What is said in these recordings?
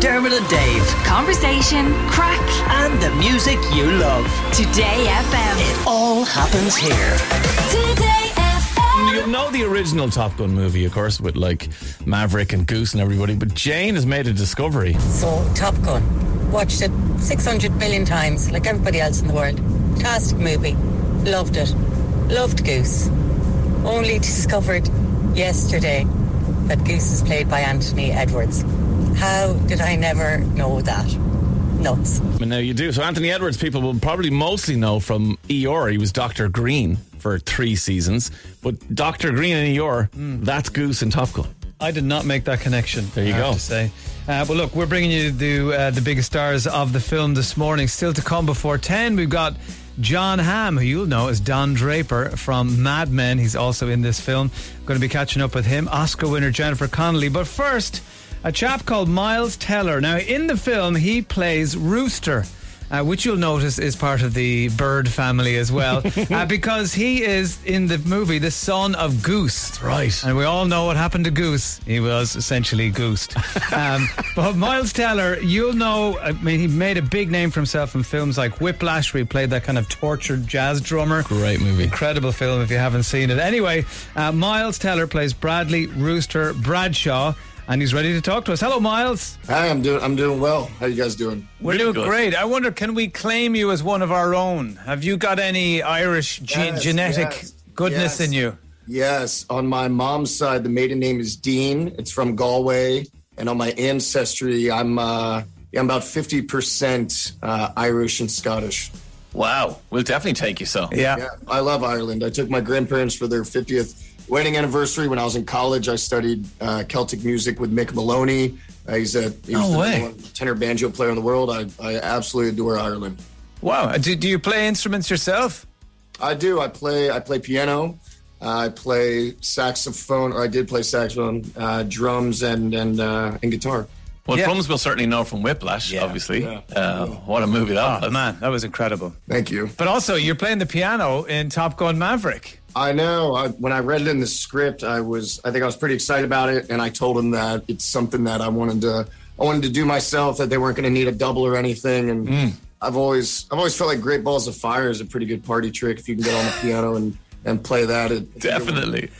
Dermot and Dave. Conversation, crack, And the music you love. Today FM. It all happens here. Today FM. You know the original Top Gun movie, of course, with like Maverick and Goose and everybody, but Jane has made a discovery. So, Top Gun. Watched it 600 million times, like everybody else in the world. Fantastic movie. Loved it. Loved Goose. Only discovered yesterday that Goose is played by Anthony Edwards. How did I never know that? Nuts. And now you do. So Anthony Edwards, people will probably mostly know from ER. He was Doctor Greene for three seasons, but Doctor Greene in ER, that's Goose in Top Gun. I did not make that connection. There you I have go. To say, uh, but look, we're bringing you the uh, the biggest stars of the film this morning. Still to come before ten, we've got Jon Hamm, who you'll know as Don Draper from Mad Men. He's also in this film. Going to be catching up with him. Oscar winner Jennifer Connelly. But first, a chap called Miles Teller. Now, in the film, he plays Rooster. Uh, which you'll notice is part of the bird family as well, uh, because he is in the movie the son of Goose. That's right. And we all know what happened to Goose. He was essentially goosed. Um, but Miles Teller, you'll know, I mean, he made a big name for himself in films like Whiplash, where he played that kind of tortured jazz drummer. Great movie. Incredible film if you haven't seen it. Anyway, uh, Miles Teller plays Bradley Rooster Bradshaw, and he's ready to talk to us. Hello, Miles. Hi, I'm doing. I'm doing well. How you guys doing? We're Really doing good. great. I wonder, can we claim you as one of our own? Have you got any Irish ge- Yes, genetic yes, goodness yes. in you? Yes, on my mom's side, the maiden name is Dean. It's from Galway, and on my ancestry, I'm uh, I'm about fifty percent uh, Irish and Scottish. Wow. We'll definitely take you so. Yeah. Yeah, I love Ireland. I took my grandparents for their fiftieth wedding anniversary when I was in college. I studied uh, Celtic music with Mick Moloney. Uh, he's a he was No the tenor banjo player in the world. I, I absolutely adore Ireland. Wow. Uh, Do, do you play instruments yourself? I do. I play. I play piano. Uh, I play saxophone, or I did play saxophone, uh, drums, and and uh, and guitar. Well, Yeah. drums will certainly know from Whiplash, obviously. yeah. Uh, what a movie that Oh, was. man, that was incredible. Thank you. But also, you're playing the piano in Top Gun Maverick. I know. I, when I read it in the script, I was. I think I was pretty excited about it, and I told him that it's something that I wanted to. I wanted to do myself. That they weren't going to need a double or anything, and I've always. I've always felt like Great Balls of Fire is a pretty good party trick if you can get on the piano and and play that. It, Definitely.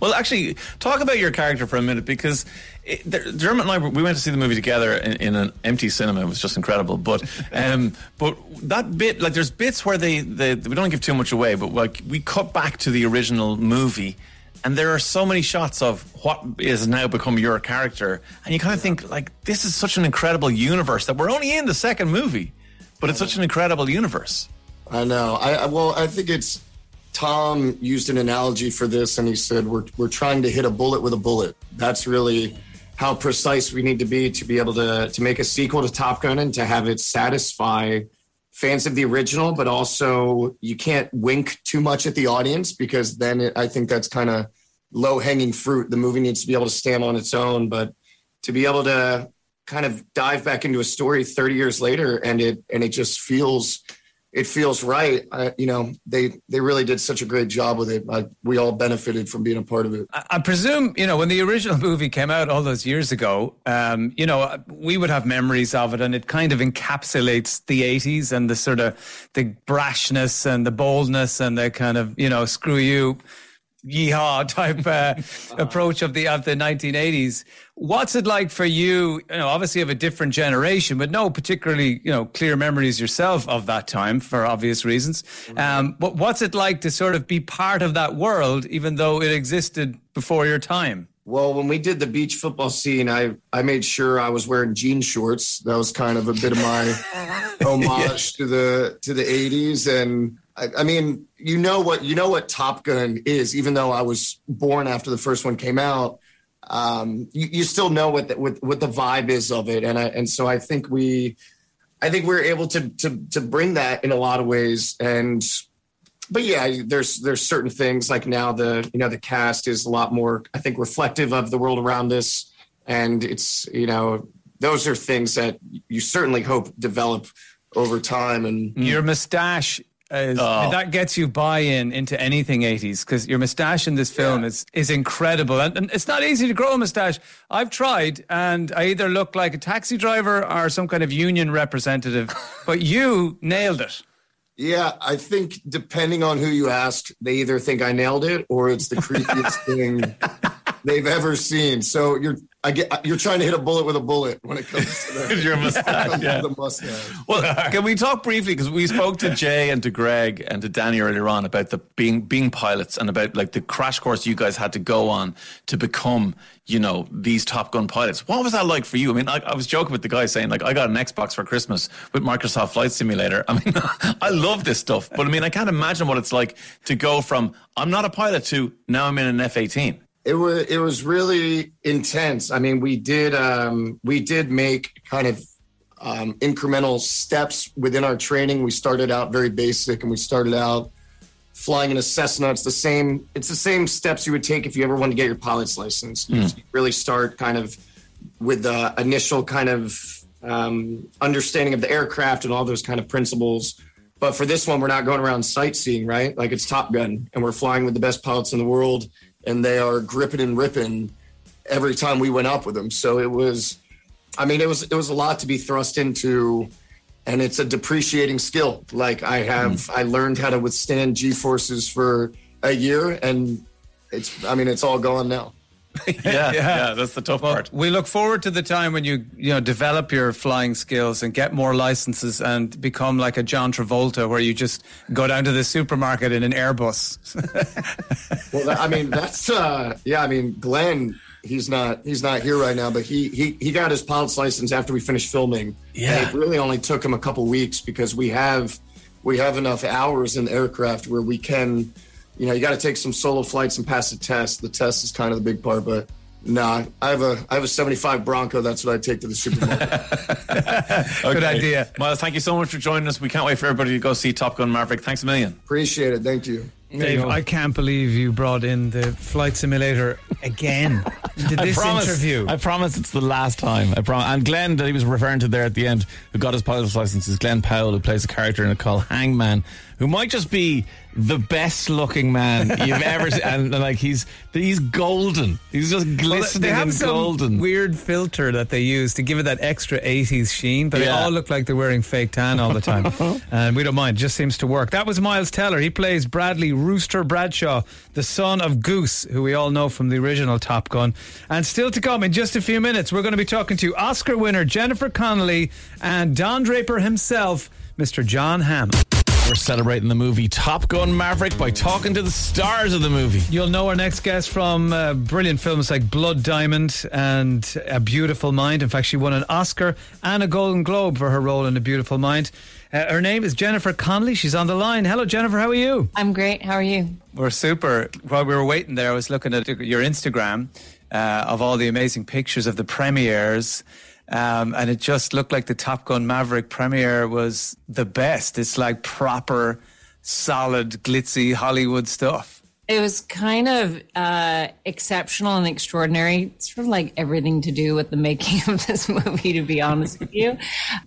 Well, actually, talk about your character for a minute because it, there, Dermot and I we went to see the movie together in, in an empty cinema. It was just incredible. But um, but that bit, like, there's bits where they, they we don't give too much away, but like we cut back to the original movie. And there are so many shots of what is now become your character, and you kind of think like this is such an incredible universe that we're only in the second movie, but it's such an incredible universe. I know. I, I well, I think it's Tom used an analogy for this, and he said we're we're trying to hit a bullet with a bullet. That's really how precise we need to be to be able to to make a sequel to Top Gun and to have it satisfy fans of the original, but also you can't wink too much at the audience because then it, I think that's kind of low hanging fruit. The movie needs to be able to stand on its own, but to be able to kind of dive back into a story 30 years later and it and it just feels it feels right. I, you know they they really did such a great job with it. I, we all benefited from being a part of it. I, I presume, you know, when the original movie came out all those years ago, um, you know, we would have memories of it and it kind of encapsulates the 80s and the sort of the brashness and the boldness and the kind of, you know, screw you, yeehaw type uh, approach of the of the 1980s. What's it like for you? You know, obviously of a different generation, but no particularly you know clear memories yourself of that time for obvious reasons. Um, but what's it like to sort of be part of that world, even though it existed before your time? well when we did the beach football scene i i made sure i was wearing jean shorts that was kind of a bit of my homage to the to the 80s and I, I mean you know what you know what top gun is even though i was born after the first one came out. Um, you, you still know what the, what what the vibe is of it, and I, and so I think we, I think we're able to to to bring that in a lot of ways, and but yeah, there's there's certain things like now the you know the cast is a lot more I think reflective of the world around us, and it's you know those are things that you certainly hope develop over time, and Your moustache Is, oh. That gets you buy-in into anything 80s because your moustache in this film is is incredible, and, and it's not easy to grow a moustache. I've tried, and I either look like a taxi driver or some kind of union representative, but you nailed it. Yeah, I think depending on who you ask, they either think I nailed it or it's the creepiest thing they've ever seen. So you're I get you're trying to hit a bullet with a bullet when it comes to the, Your mustache, yeah. the mustache. Well, can we talk briefly because we spoke to Jay and to Greg and to Danny earlier on about the being being pilots and about like the crash course you guys had to go on to become, you know, these Top Gun pilots. What was that like for you? I mean, I, I was joking with the guy saying like I got an Xbox for Christmas with Microsoft Flight Simulator. I mean, I love this stuff, but I mean, I can't imagine what it's like to go from I'm not a pilot to now I'm in an F-18. It was it was really intense. I mean, we did um, we did make kind of um, incremental steps within our training. We started out very basic, and we started out flying in a Cessna. It's the same. It's the same steps you would take if you ever wanted to get your pilot's license. You really start kind of with the initial kind of um, understanding of the aircraft and all those kind of principles. But for this one, we're not going around sightseeing, right? Like it's Top Gun, and we're flying with the best pilots in the world, and they are gripping and ripping every time we went up with them. So it was, I mean, it was it was a lot to be thrust into, and it's a depreciating skill. Like I have, hmm. I learned how to withstand G forces for a year, and it's, I mean, it's all gone now. Yeah, yeah, that's the tough part. We look forward to the time when you you know develop your flying skills and get more licenses and become like a John Travolta, where you just go down to the supermarket in an Airbus. Well, that, I mean, that's uh, yeah. I mean, Glen, he's not he's not here right now, but he he he got his pilot's license after we finished filming. Yeah. and it really only took him a couple weeks because we have we have enough hours in the aircraft where we can, you know, you got to take some solo flights and pass the test. The test is kind of the big part, but. Nah, I have a I have a seventy five Bronco. That's what I take to the Super supermarket. Good idea. Miles, thank you so much for joining us. We can't wait for everybody to go see Top Gun Maverick. Thanks a million. Appreciate it. Thank you. Dave, I can't believe you brought in the flight simulator again into this interview. I promise it's the last time. I promise. And Glen that he was referring to there at the end, who got his pilot's license, is Glen Powell, who plays a character in it call Hangman, who might just be the best looking man you've ever seen. And like he's he's golden. He's just Well, glistening they have and some golden. weird filter that they use to give it that extra 80s sheen, but they all look like they're wearing fake tan all the time. and we don't mind, it just seems to work. That was Miles Teller. He plays Bradley Rooster Bradshaw, the son of Goose, who we all know from the original Top Gun. And still to come in just a few minutes, we're going to be talking to Oscar winner Jennifer Connelly and Don Draper himself, Mr. Jon Hamm. We're celebrating the movie Top Gun Maverick by talking to the stars of the movie. You'll know our next guest from uh, brilliant films like Blood Diamond and A Beautiful Mind. In fact, she won an Oscar and a Golden Globe for her role in A Beautiful Mind. Uh, her name is Jennifer Connelly. She's on the line. Hello, Jennifer. How are you? I'm great. How are you? We're super. While we were waiting there, I was looking at your Instagram uh, of all the amazing pictures of the premieres. Um, and it just looked like the Top Gun Maverick premiere was the best. It's like proper, solid, glitzy Hollywood stuff. It was kind of uh, exceptional and extraordinary. Sort of like everything to do with the making of this movie, to be honest with you.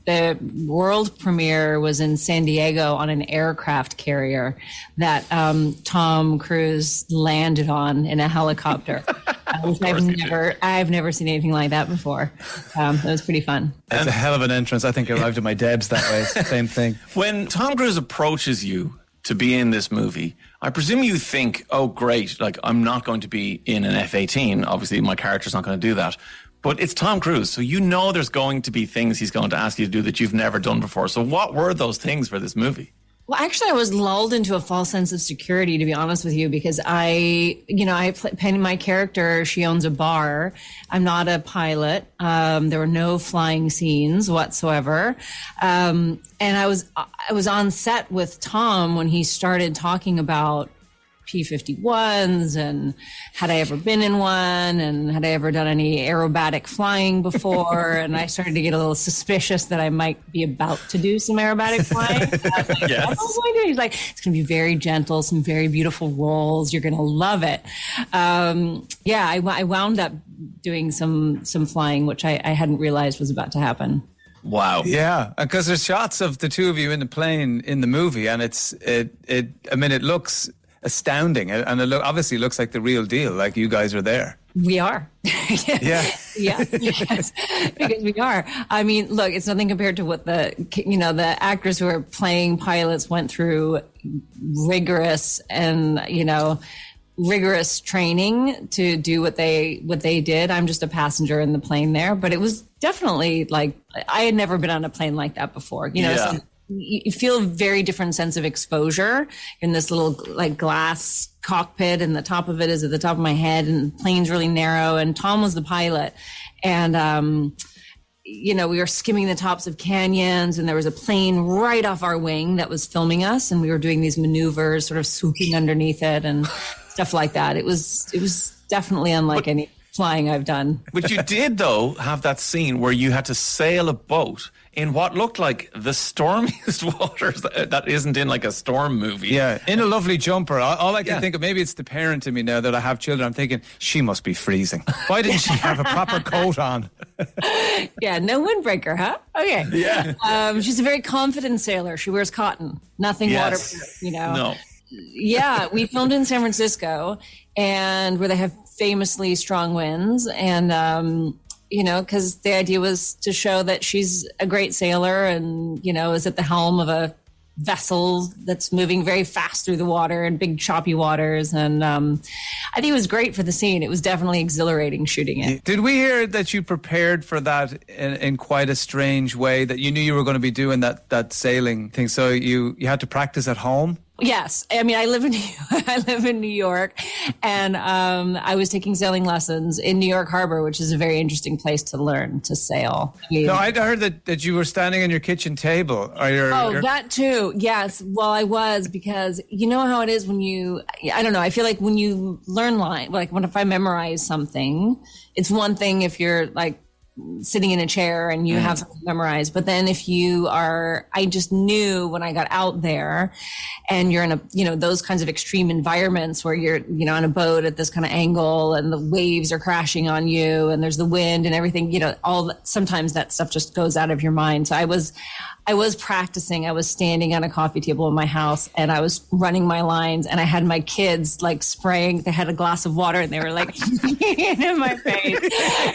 The world premiere was in San Diego on an aircraft carrier that um, Tom Cruise landed on in a helicopter. which I've never, I've never seen anything like that before. Um, it was pretty fun. It's a hell of an entrance. I think I arrived at my Debs that way. It's the Same thing. When Tom Cruise approaches you to be in this movie, I presume you think, oh, great, like I'm not going to be in an F 18. Obviously, my character's not going to do that. But it's Tom Cruise. So you know there's going to be things he's going to ask you to do that you've never done before. So what were those things for this movie? Well, actually, I was lulled into a false sense of security, to be honest with you, because I, you know, I play, my character. She owns a bar. I'm not a pilot. Um, there were no flying scenes whatsoever. Um, and I was, I was on set with Tom when he started talking about P-51s and had I ever been in one and had I ever done any aerobatic flying before? and I started to get a little suspicious that I might be about to do some aerobatic flying. Like, Yes. "What am I going to do?" He's like, it's going to be very gentle, some very beautiful rolls. You're going to love it. Um, yeah, I, I wound up doing some some flying, which I, I hadn't realized was about to happen. Wow. Yeah, because there's shots of the two of you in the plane in the movie, and it's it it. I mean, it looks astounding, and it look, obviously looks like the real deal. Like you guys are there. We are. Yeah. yeah, yes, because we are. I mean, look, it's nothing compared to what the you know the actors who are playing pilots went through rigorous and you know rigorous training to do what they what they did. I'm just a passenger in the plane there, but it was definitely like I had never been on a plane like that before. You know, Yeah. so you feel a very different sense of exposure in this little like glass cockpit and the top of it is at the top of my head and the plane's really narrow and Tom was the pilot and um you know, we were skimming the tops of canyons and there was a plane right off our wing that was filming us and we were doing these maneuvers, sort of swooping underneath it and stuff like that. It was it was definitely unlike any flying I've done. But you did, though, have that scene where you had to sail a boat in what looked like the stormiest waters that, that isn't in like a storm movie. Yeah, in a lovely jumper. All, all I can Yeah. think of, maybe it's the parent in me now that I have children. I'm thinking she must be freezing. Why didn't she have a proper coat on? Yeah, no windbreaker, huh? Okay. Yeah. Um, she's a very confident sailor. She wears cotton, nothing Yes. waterproof, you know. No. yeah, we filmed in San Francisco, and where they have famously strong winds, and um, you know, because the idea was to show that she's a great sailor, and you know, is at the helm of a vessel that's moving very fast through the water and big choppy waters, and um, I think it was great for the scene. It was definitely exhilarating shooting it. Did we hear that you prepared for that in, in quite a strange way? That you knew you were going to be doing that that sailing thing, so you you had to practice at home. Yes, I mean I live in I live in New York, and um, I was taking sailing lessons in New York Harbor, which is a very interesting place to learn to sail. I mean- No, I heard that, that you were standing on your kitchen table. Your, Oh, your- that too. Yes. Well, I was because you know how it is when you, I don't know. I feel like when you learn line, like when if I memorize something, it's one thing if you're like sitting in a chair and you mm. have something memorized. But then if you are, I just knew when I got out there and you're in a, you know, those kinds of extreme environments where you're, you know, on a boat at this kind of angle and the waves are crashing on you and there's the wind and everything, you know, all sometimes that stuff just goes out of your mind. So I was, I was practicing. I was standing on a coffee table in my house and I was running my lines and I had my kids like spraying, they had a glass of water and they were like in my face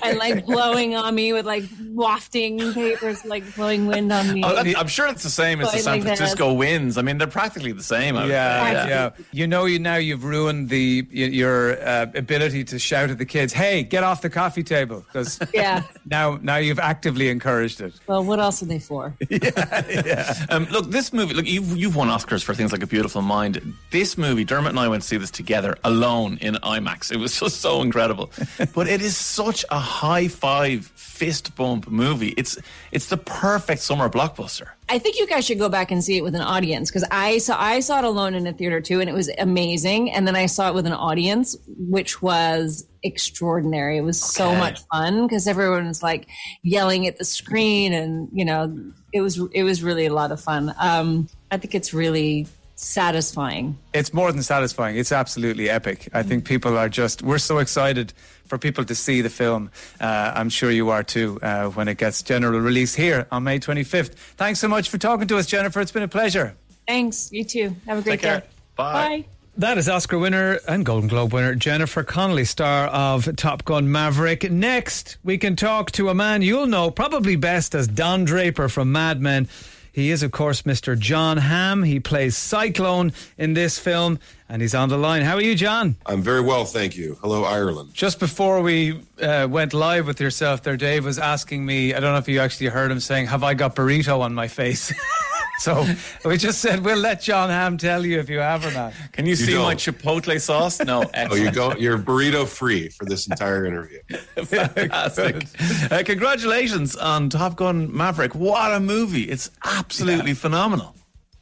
and like blowing on me with like wafting papers, like blowing wind on me. Oh, I'm sure it's the same as the San like this. Francisco winds. I mean, they're practically the same. I would Yeah, yeah, You know, you now you've ruined the your uh, ability to shout at the kids, "Hey, get off the coffee table!" Because Yeah. Now now you've actively encouraged it. Well, what else are they for? Yeah, Um, look, this movie. Look, you've you've won Oscars for things like A Beautiful Mind. This movie, Dermot and I went to see this together alone in IMAX. It was just so incredible. but it is such a high five, fist bump movie. It's it's the perfect summer blockbuster. I think you guys should go back and see it with an audience because I saw I saw it alone in a theater too, and it was amazing. And then I saw it with an audience, which was extraordinary. It was so much fun because everyone was like yelling at the screen, and you know, it was it was really a lot of fun. Um, I think it's really satisfying. It's more than satisfying. It's absolutely epic. I think people are just, we're so excited for people to see the film. Uh, I'm sure you are too uh, when it gets general release here on May 25th. Thanks so much for talking to us, Jennifer. It's been a pleasure. Thanks. You too. Have a great Take care. day. Bye. Bye. That is Oscar winner and Golden Globe winner Jennifer Connelly, star of Top Gun Maverick. Next, we can talk to a man you'll know probably best as Don Draper from Mad Men. He is, of course, Mr. Jon Hamm. He plays Cyclone in this film, and he's on the line. How are you, Jon? I'm very well, thank you. Hello, Ireland. Just before we uh, went live with yourself there, Dave was asking me, I don't know if you actually heard him saying, Have I got burrito on my face? so we just said, We'll let Jon Hamm tell you if you have or not. Can you, see don't. my chipotle sauce? No. Oh, you go. You're burrito free for this entire interview. Fantastic. uh, congratulations on Top Gun Maverick. What a movie. It's absolutely phenomenal.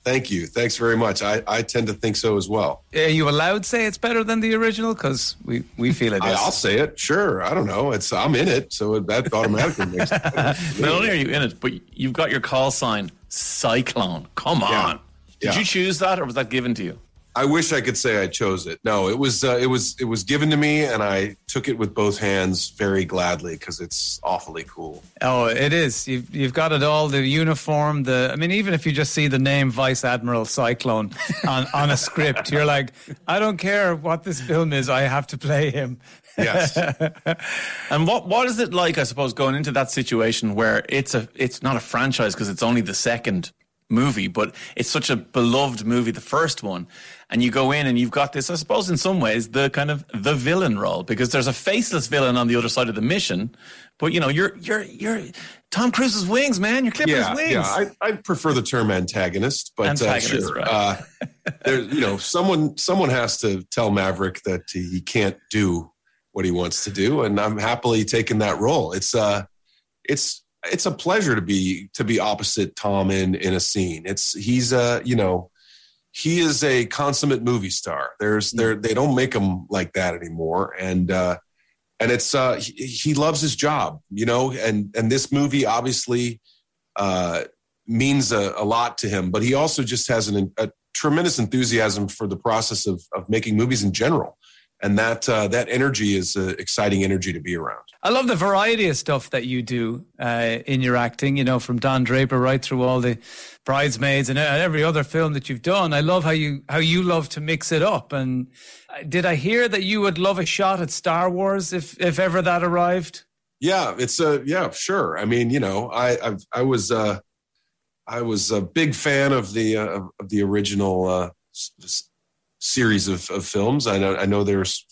Thank you. Thanks very much. I, I tend to think so as well. Are you allowed to say it's better than the original? Because we, we feel it I, I'll say it. Sure. I don't know. It's I'm in it, so that automatically makes it. better for me. Not only are you in it, but you've got your call sign Cyclone. Come on. Did Yeah. you choose that or was that given to you? I wish I could say I chose it. No, it was uh, it was it was given to me, and I took it with both hands very gladly because it's awfully cool. Oh, it is. You've, you've got it all. The uniform. The I mean, even if you just see the name Vice Admiral Cyclone on, on a script, you're like, I don't care what this film is. I have to play him. Yes. And what what is it like? I suppose going into that situation where it's a it's not a franchise because it's only the second movie, but it's such a beloved movie, the first one, and you go in and you've got this. I suppose in some ways the kind of the villain role because there's a faceless villain on the other side of the mission, but you know you're you're you're Tom Cruise's wings, man. You're clipping yeah, his wings. yeah. I, I prefer the term antagonist, but Antagonist, uh, sure. right. Uh, there, you know, someone someone has to tell Maverick that he can't do what he wants to do, and I'm happily taking that role. It's uh, it's it's a pleasure to be to be opposite Tom in in a scene. It's he's uh, you know, he is a consummate movie star. There's there they don't make him like that anymore, and uh, and it's uh, he, he loves his job, you know, and and this movie obviously uh, means a, a lot to him, but he also just has an, a tremendous enthusiasm for the process of of making movies in general, and that uh, that energy is uh, exciting energy to be around. I love the variety of stuff that you do uh, in your acting, you know, from Don Draper right through all the bridesmaids and every other film that you've done. I love how you how you love to mix it up. And uh, did I hear that you would love a shot at Star Wars if if ever that arrived? Yeah, it's a yeah, sure. I mean, you know, I I've, I was uh, I was a big fan of the uh, of the original uh, series of, of films. I know I know there's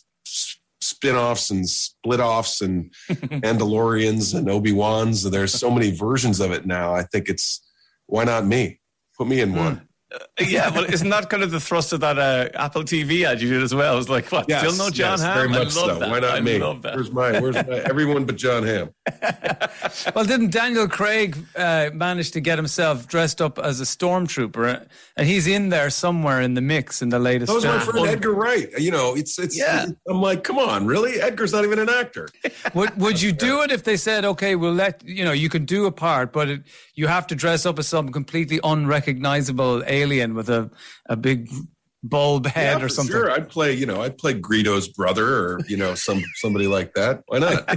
spin-offs and split-offs and Mandalorians and Obi-Wans. There's so many versions of it now. I think it's why not me? Put me in hmm. one. yeah, but isn't that kind of the thrust of that uh, Apple TV ad you did as well? It was like, what? Yes, still no Jon yes, Hamm? Very I much love so. that. Why not I me? love that. Where's my where's my everyone but Jon Hamm? Well, didn't Daniel Craig uh, manage to get himself dressed up as a stormtrooper? And he's in there somewhere in the mix in the latest That was my friend Edgar Wright. You know, it's it's. Yeah. I'm like, come on, really? Edgar's not even an actor. Would would you do it if they said, okay, we'll let you know you can do a part, but it, you have to dress up as some completely unrecognizable alien with a a big bulb head Yeah, or something? Sure, I'd play. You know, I'd play Greedo's brother, or you know, some somebody like that. Why not?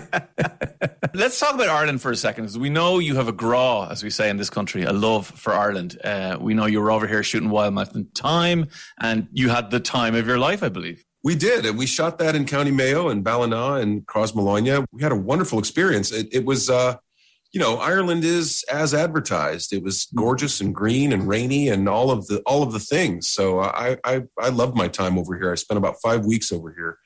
Let's talk about Ireland for a second, because we know you have a grá, as we say in this country, a love for Ireland. Uh, we know you were over here shooting Wild Mountain Thyme, and you had the time of your life, I believe. we did, and we shot that in County Mayo and Ballina and Crossmolina. We had a wonderful experience. It, it was, uh, you know, Ireland is as advertised. It was gorgeous and green and rainy and all of the all of the things. So I I I loved my time over here. I spent about five weeks over here,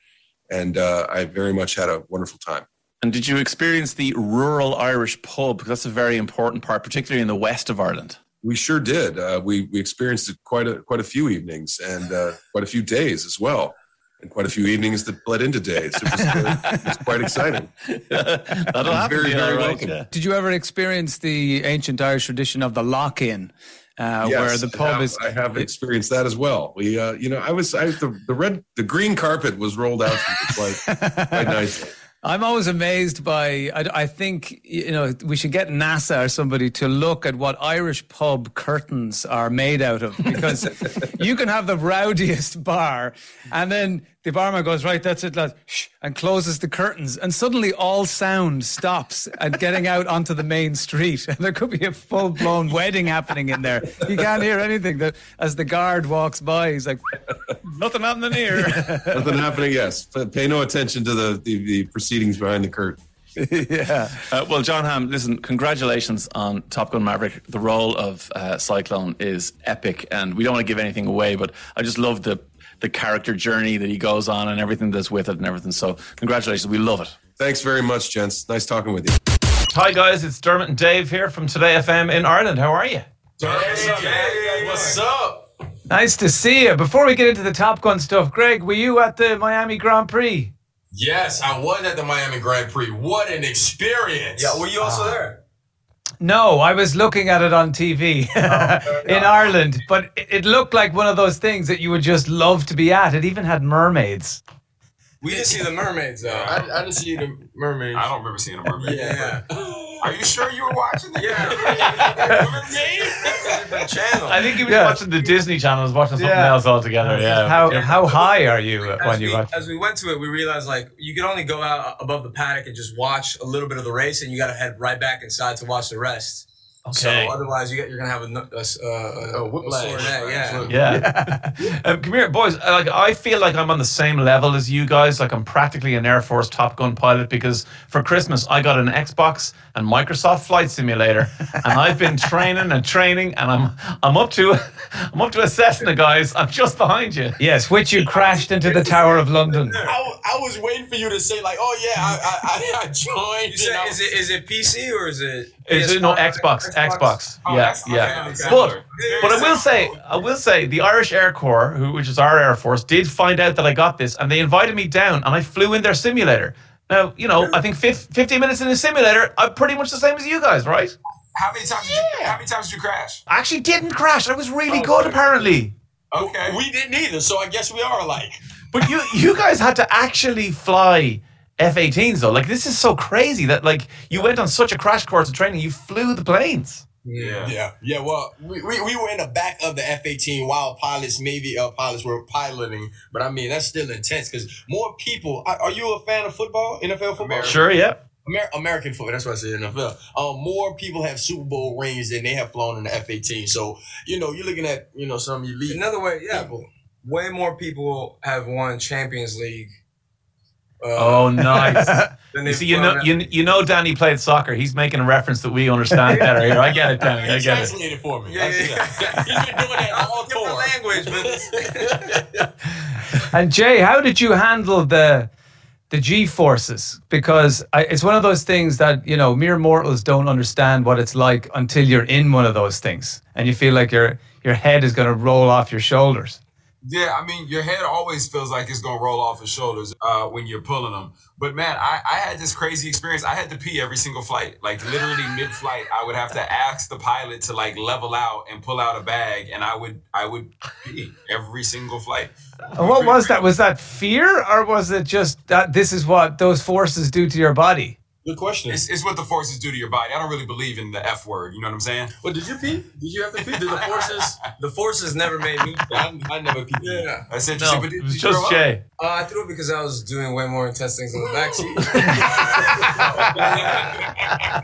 and uh, I very much had a wonderful time. And did you experience the rural Irish pub? Because that's a very important part, particularly in the west of Ireland. We sure did. Uh, we we experienced it quite a quite a few evenings and uh, quite a few days as well, and quite a few evenings that bled into days. It was, it was quite exciting. That'll happen. Very, very all right, welcome. yeah. Did you ever experience the ancient Irish tradition of the lock-in, uh, Yes, where the I pub have- is? I have experienced that as well. We, uh, you know, I was I, the the red the green carpet was rolled out quite quite nicely. I'm always amazed by. I, I think you know we should get NASA or somebody to look at what Irish pub curtains are made out of because you can have the rowdiest bar, and then the barman goes right, that's it, lad, shh, and closes the curtains, and suddenly all sound stops and getting out onto the main street, and there could be a full blown wedding happening in there. You can't hear anything. The, as the guard walks by, he's like, Nothing happening here. Nothing happening. Yes, P- pay no attention to the the, the proceedings behind the curtain. yeah. Uh, well, Jon Hamm, listen, congratulations on Top Gun Maverick. The role of uh, Cyclone is epic, and we don't want to give anything away, but I just love the the character journey that he goes on and everything that's with it and everything. So, congratulations, we love it. Thanks very much, gents. Nice talking with you. Hi guys, it's Dermot and Dave here from Today FM in Ireland. How are you? What's up? Nice to see you. Before we get into the Top Gun stuff, Greg, were you at the Miami Grand Prix? Yes, I was at the Miami Grand Prix. What an experience! Yeah, were you also ah. there? No, I was looking at it on TV oh, in Ireland, but it, it looked like one of those things that you would just love to be at. It even had mermaids. We didn't see the mermaids though. I, I didn't see the mermaids. I don't remember seeing a mermaid. Yeah. Are you sure you were watching the channel I think he was Yeah. watching the Disney Channel. Was watching something Yeah. else altogether. Yeah. How Yeah. how high are you as when we, you watch? as we went to it, we realized like you could only go out above the paddock and just watch a little bit of the race, and you got to head right back inside to watch the rest. So otherwise, you get, you're gonna have a, no- a, s- uh, a, a whiplash. sore neck, Yeah. Yeah. um, come here, boys. uh, Like, I feel like I'm on the same level as you guys. Like, I'm practically an Air Force Top Gun pilot because for Christmas I got an Xbox and Microsoft Flight Simulator, and I've been training and training, and I'm I'm up to I'm up to a Cessna, guys. I'm just behind you. Yes, which you crashed into the Tower of London. I, I was waiting for you to say like, oh yeah, I I, I, I joined. You said, is it is it PC or is it? Is it no Xbox? Xbox. Oh, yeah, that's- okay, yeah. okay. But but I will say I will say the Irish Air Corps, who, which is our Air Force, did find out that I got this, and they invited me down, and I flew in their simulator. Now you know I think fif- 15 minutes in the simulator, I'm pretty much the same as you guys, right? How many times? Did you, how many times did you crash? I actually didn't crash. I was really Oh, good, good. apparently. Okay. We didn't either, so I guess we are alike. But you you guys had to actually fly F-18s though. Like this is so crazy that like you went on such a crash course of training, you flew the planes. Yeah. Yeah. Yeah. Well, we, we, we were in the back of the F 18 while pilots, maybe uh, pilots were piloting. But I mean, that's still intense because more people. Are, are you a fan of football, NFL football? Sure, yeah. Amer- American football. That's what I said NFL. Um, more people have Super Bowl rings than they have flown in the F 18. So, you know, you're looking at, you know, some elite. Another way, yeah. people. Way more people have won Champions League. Uh, Oh, nice. than you see, you know, at- you, you know, Danny played soccer. He's making a reference that we understand better here. I get it, Danny. I He get it. translated for me. Yeah, I see yeah. He's been doing that all different tour. language, but And Jay, how did you handle the the G forces? Because I, it's one of those things that you know mere mortals don't understand what it's like until you're in one of those things, and you feel like your your head is going to roll off your shoulders. Yeah, I mean, your head always feels like it's gonna roll off your shoulders uh, when you're pulling them. But man, I, I had this crazy experience. I had to pee every single flight. Like literally mid-flight, I would have to ask the pilot to like level out and pull out a bag, and I would I would pee every single flight. And what was that? Was that fear, or was it just that this is what those forces do to your body? Good question. It's, it's what the forces do to your body. I don't really believe in the F word. You know what I'm saying? Well, did you pee? Did you have to pee? Did the forces? the forces never made me. I, I never peed. Yeah. That's interesting. No, but did it was you throw just? Jay. Uh, I threw it because I was doing way more intense things in the backseat.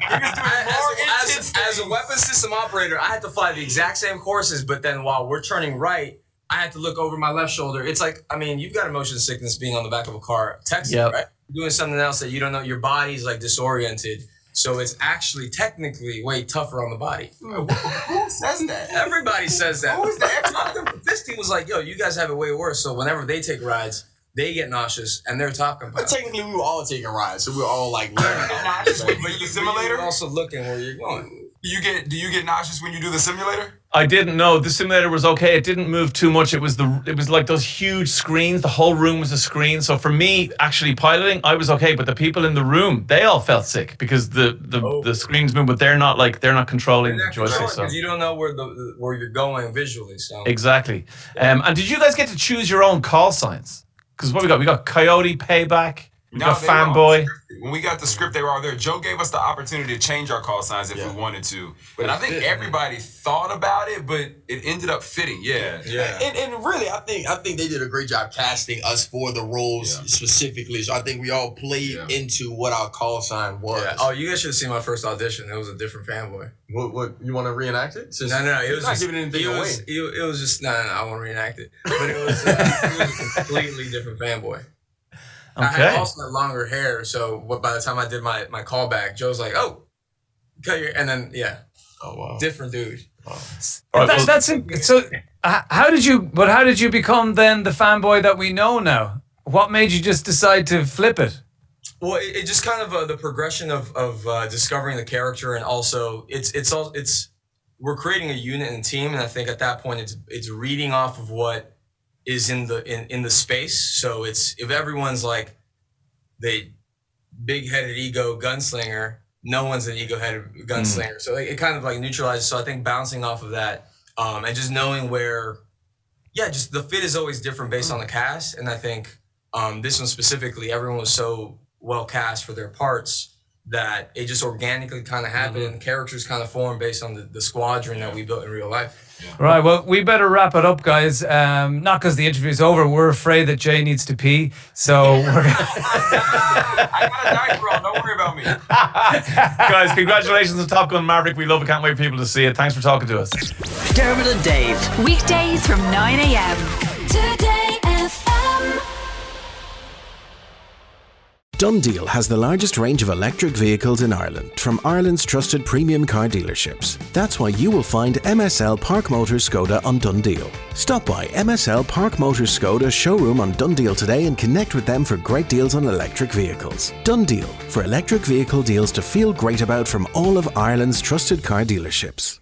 as, as, as a weapon system operator, I had to fly the exact same courses, but then while we're turning right, I had to look over my left shoulder. It's like, I mean, you've got a motion sickness being on the back of a car, texting, Yep. right? Doing something else that you don't know, your body's like disoriented. So it's actually technically way tougher on the body. Who says that? Everybody says that. Who is that? This team was like, yo, you guys have it way worse. So whenever they take rides, they get nauseous and they're talking But about technically, we were all taking rides, so we were all like learning. Nauseous when you simulator? Also looking where you're going. Do you get do you get nauseous when you do the simulator? I didn't know the simulator was okay. It didn't move too much. It was the it was like those huge screens. The whole room was a screen. So for me, actually piloting, I was okay. But the people in the room, they all felt sick because the the, Oh. the screens move, but they're not like they're not controlling the joystick. So you don't know where the where you're going visually. So exactly. Um, and did you guys get to choose your own call signs? Because what we got, we got Coyote Payback. We got they were all Fanboy. When we got the script, they were all there. Joe gave us the opportunity to change our call signs if Yeah. we wanted to. But and I think fit, everybody thought about it, but it ended up fitting. Yeah. yeah. And, and really, I think I think they did a great job casting us for the roles Yeah. specifically. So I think we all played Yeah. into what our call sign was. Yeah. Oh, you guys should have seen my first audition. It was a different fanboy. What, what you want to reenact it? Since No, no, it was not just, giving anything it away. was, it, it was just no, no, no, I won't reenact it. But it was, uh, it was a completely different fanboy. I had also had longer hair, so what, by the time I did my my callback, Joe's like, "Oh, cut your," and then yeah, oh wow. different dude. All right, That- well- that's in- so. How did you? But how did you become then the fanboy that we know now? What made you just decide to flip it? Well, it, it just kind of uh, the progression of of uh, discovering the character, and also it's it's all it's we're creating a unit and team, and I think at that point it's it's reading off of what is in the in, in the space. So it's if everyone's like the big headed ego gunslinger, no one's an ego headed gunslinger. So it, it kind of like neutralizes. So I think bouncing off of that, um, and just knowing where, yeah, just the fit is always different based on the cast, and I think um, this one specifically, everyone was so well cast for their parts that it just organically kind of happened and characters kind of formed based on the, the squadron that we built in real life. Right, well, we better wrap it up, guys. Um, not because the interview's over. We're afraid that Jay needs to pee. So, we're, I got a diet bro. Don't worry about me. Guys, congratulations on Top Gun Maverick. We love it. Can't wait for people to see it. Thanks for talking to us. Dermot and Dave. Weekdays from 9 a.m. Today DoneDeal has the largest range of electric vehicles in Ireland from Ireland's trusted premium car dealerships. That's why you will find MSL Park Motors Skoda on DoneDeal. Stop by MSL Park Motors Skoda showroom on DoneDeal today and connect with them for great deals on electric vehicles. DoneDeal for electric vehicle deals to feel great about from all of Ireland's trusted car dealerships.